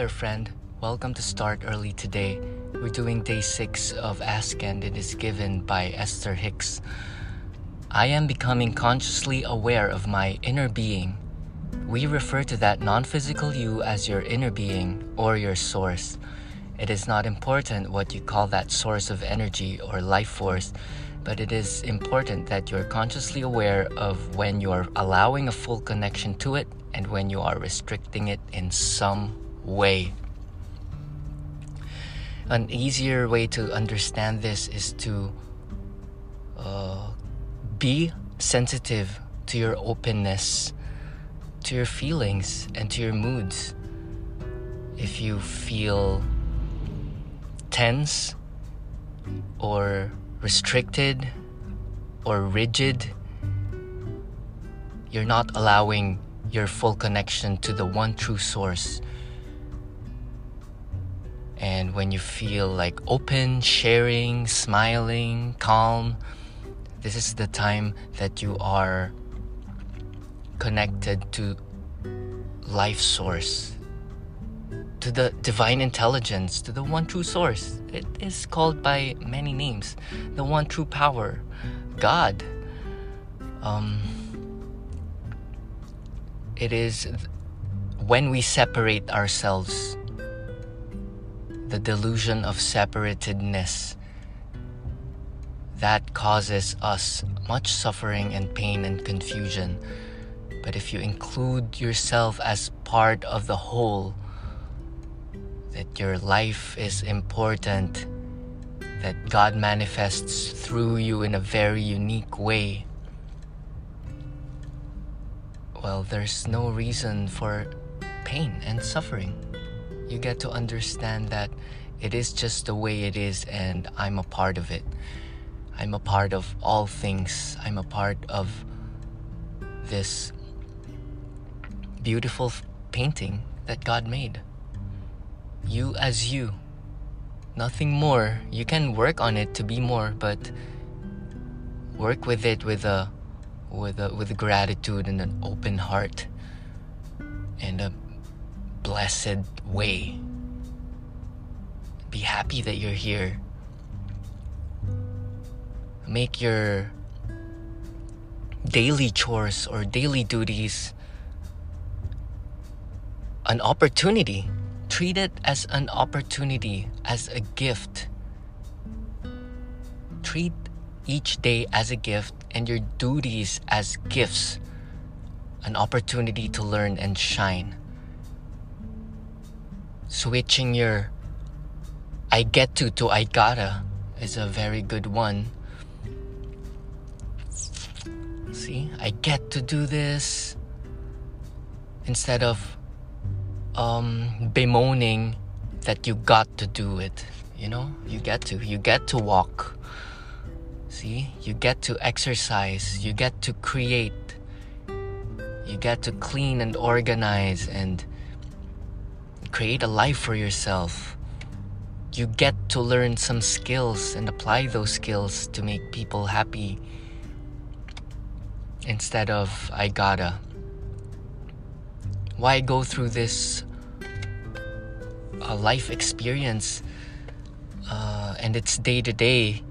there, friend. Welcome to Start Early today. We're doing day six of Ask and It Is Given by Esther Hicks. I am becoming consciously aware of my inner being. We refer to that non physical you as your inner being or your source. It is not important what you call that source of energy or life force, but it is important that you're consciously aware of when you're allowing a full connection to it and when you are restricting it in some way. An easier way to understand this is to uh, be sensitive to your openness, to your feelings, and to your moods. If you feel tense or restricted or rigid, you're not allowing your full connection to the one true source. And when you feel like open, sharing, smiling, calm, this is the time that you are connected to life source, to the divine intelligence, to the one true source. It is called by many names the one true power, God. Um, it is when we separate ourselves, the delusion of separatedness that causes us much suffering and pain and confusion. But if you include yourself as part of the whole, that your life is important, that God manifests through you in a very unique way, well, there's no reason for pain and suffering. You get to understand that it is just the way it is, and I'm a part of it. I'm a part of all things. I'm a part of this beautiful painting that God made. You as you. Nothing more. You can work on it to be more, but work with it with a with a with gratitude and an open heart and a blessed way. Be happy that you're here make your daily chores or daily duties an opportunity. Treat it as an opportunity, as a gift. Treat each day as a gift and your duties as gifts, an opportunity to learn and shine. Switching your I get to to I gotta is a very good one See, I get to do this instead of um, bemoaning that you got to do it. You know, you get to. You get to walk. See, you get to exercise. You get to create. You get to clean and organize and create a life for yourself. You get to learn some skills and apply those skills to make people happy instead of I gotta. Why go through this uh, life experience uh, and it's day to day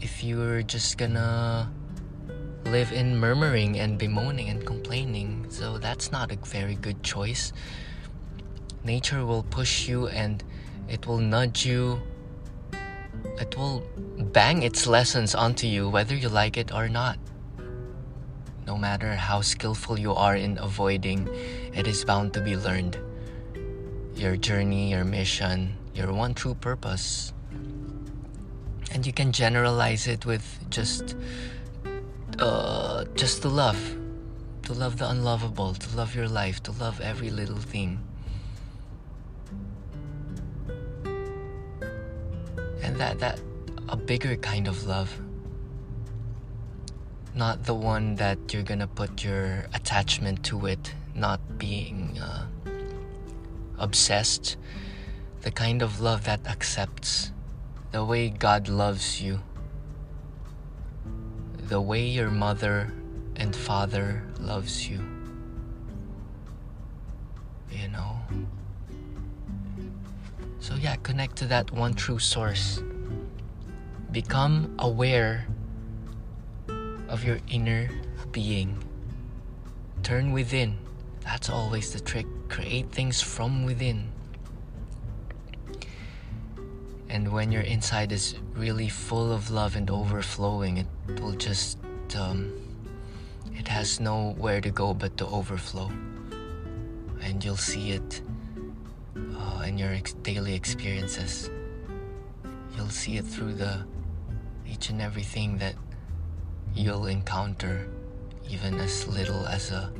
if you're just gonna live in murmuring and bemoaning and complaining? So that's not a very good choice. Nature will push you and it will nudge you. It will bang its lessons onto you whether you like it or not. No matter how skillful you are in avoiding, it is bound to be learned. Your journey, your mission, your one true purpose. And you can generalize it with just uh, just to love. To love the unlovable, to love your life, to love every little thing. And that that a bigger kind of love not the one that you're gonna put your attachment to it, not being uh, obsessed. The kind of love that accepts the way God loves you, the way your mother and father loves you. You know, So, yeah, connect to that one true source. Become aware of your inner being. Turn within. That's always the trick. Create things from within. And when your inside is really full of love and overflowing, it will just, um, it has nowhere to go but to overflow. And you'll see it in your ex- daily experiences. You'll see it through the each and everything that you'll encounter, even as little as a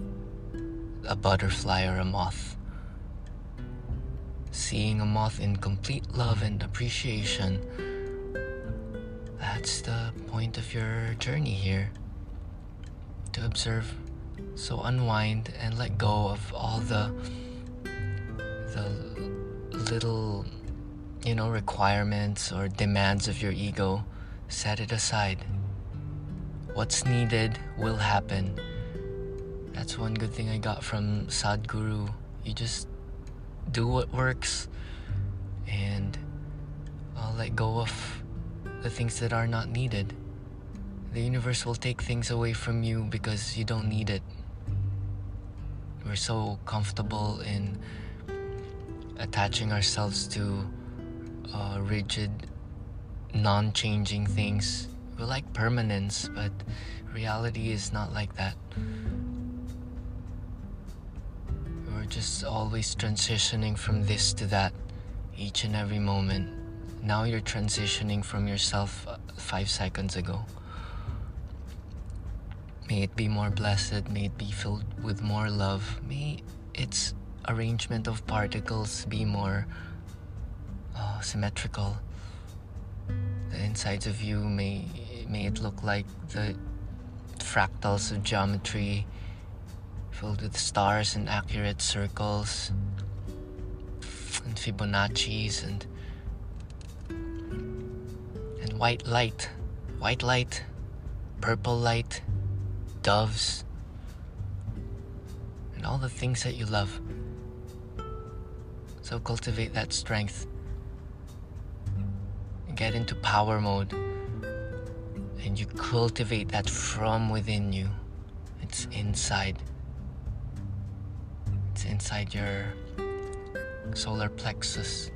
a butterfly or a moth. Seeing a moth in complete love and appreciation, that's the point of your journey here. To observe, so unwind and let go of all the the little you know requirements or demands of your ego set it aside. What's needed will happen. That's one good thing i got from sadhguru. You just do what works and uh, let go of the things that are not needed. The universe will take things away from you because you don't need it. We're so comfortable in attaching ourselves to uh, rigid, non changing things. We like permanence, but reality is not like that. We're just always transitioning from this to that each and every moment. Now you're transitioning from yourself uh, five seconds ago. May it be more blessed, may it be filled with more love, may its arrangement of particles be more uh, symmetrical. The insides of you may may it look like the fractals of geometry filled with stars and accurate circles and Fibonacci's and and white light, white light, purple light, doves, and all the things that you love. So cultivate that strength. Get into power mode. And you cultivate that from within you. It's inside. It's inside your solar plexus.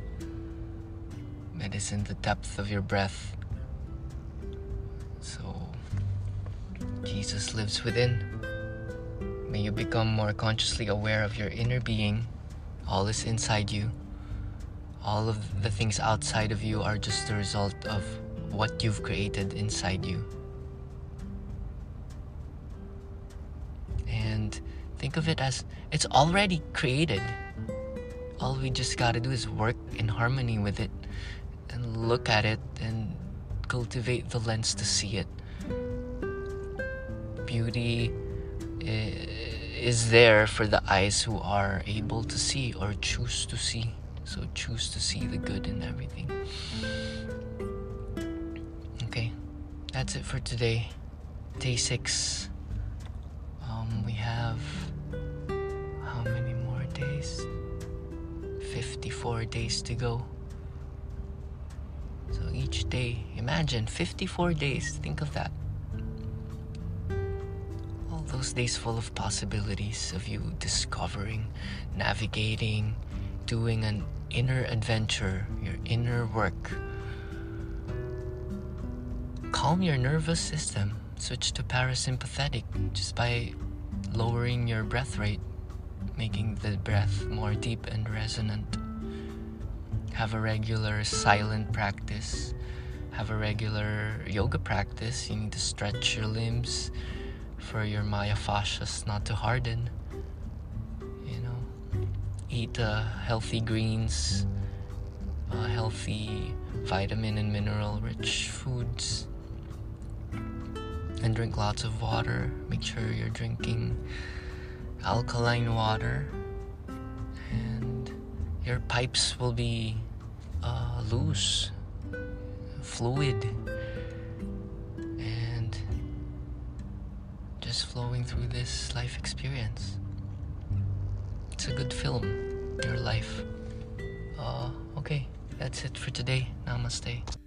It is in the depth of your breath. So, Jesus lives within. May you become more consciously aware of your inner being all is inside you. All of the things outside of you are just the result of what you've created inside you. And think of it as it's already created. All we just gotta do is work in harmony with it and look at it and cultivate the lens to see it. Beauty. Uh, is there for the eyes who are able to see or choose to see. So choose to see the good in everything. Okay, that's it for today. Day six. Um, we have how many more days? 54 days to go. So each day, imagine 54 days. Think of that those days full of possibilities of you discovering, navigating, doing an inner adventure, your inner work. Calm your nervous system. Switch to parasympathetic just by lowering your breath rate, making the breath more deep and resonant. Have a regular silent practice. Have a regular yoga practice. You need to stretch your limbs, for your myofascias not to harden. You know, eat uh, healthy greens, uh, healthy vitamin and mineral rich foods, and drink lots of water. Make sure you're drinking alkaline water, and your pipes will be uh, loose, fluid through this life experience. It's a good film, your life. Uh, okay. that's it for today. Namaste.